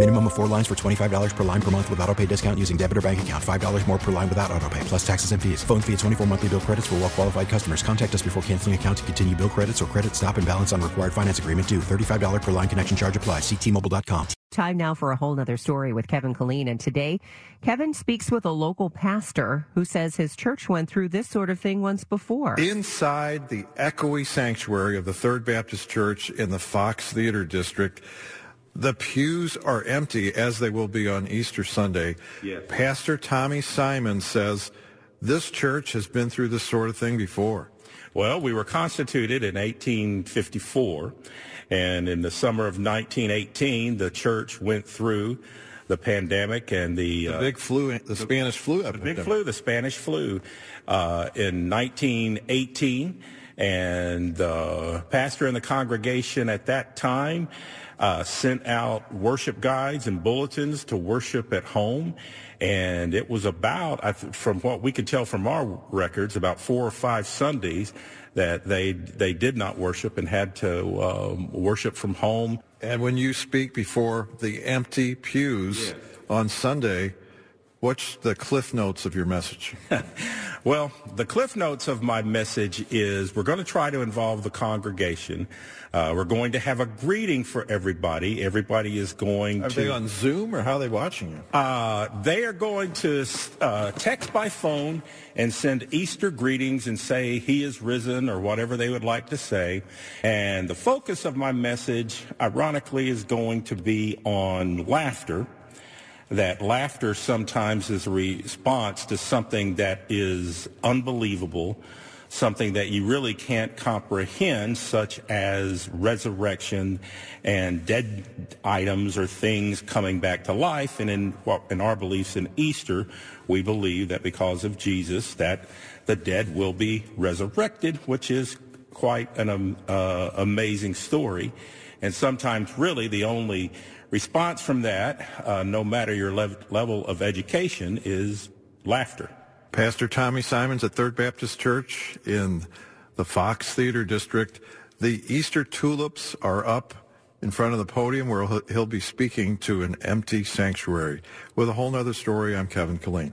Minimum of four lines for $25 per line per month with auto pay discount using debit or bank account. $5 more per line without auto pay, plus taxes and fees. Phone fee at 24 monthly bill credits for well qualified customers. Contact us before canceling account to continue bill credits or credit stop and balance on required finance agreement due. $35 per line connection charge applies. Ctmobile.com. Time now for a whole nother story with Kevin Killeen. And today, Kevin speaks with a local pastor who says his church went through this sort of thing once before. Inside the echoey sanctuary of the Third Baptist Church in the Fox Theater District, the pews are empty as they will be on Easter Sunday. Yes. Pastor Tommy Simons says this church has been through this sort of thing before. Well, we were constituted in 1854, and in the summer of 1918, the church went through the pandemic and the, The uh, big flu, the Spanish flu the big flu, the Spanish flu, uh, in 1918. And the pastor in the congregation at that time uh, sent out worship guides and bulletins to worship at home. And it was about, from what we could tell from our records, about four or five Sundays that they they did not worship and had to um, worship from home. And when you speak before the empty pews on Sunday, what's the cliff notes of your message? Well, the cliff notes of my message is we're going to try to involve the congregation. Uh, we're going to have a greeting for everybody. Everybody is going Are to. they on Zoom or how are they watching you? Uh, they are going to uh, text by phone and send Easter greetings and say he is risen or whatever they would like to say. And the focus of my message, ironically, is going to be on laughter. That laughter sometimes is a response to something that is unbelievable, something that you really can't comprehend, such as resurrection and dead items or things coming back to life. And in, what- in our beliefs in Easter, we believe that because of Jesus, that the dead will be resurrected, which is quite an um, uh, amazing story. And sometimes really the only response from that, uh, no matter your lev- level of education, is laughter. Pastor Tommy Simons at Third Baptist Church in the Fox Theater District. The Easter tulips are up in front of the podium where he'll- he'll be speaking to an empty sanctuary. With a whole nother story, I'm Kevin Killeen.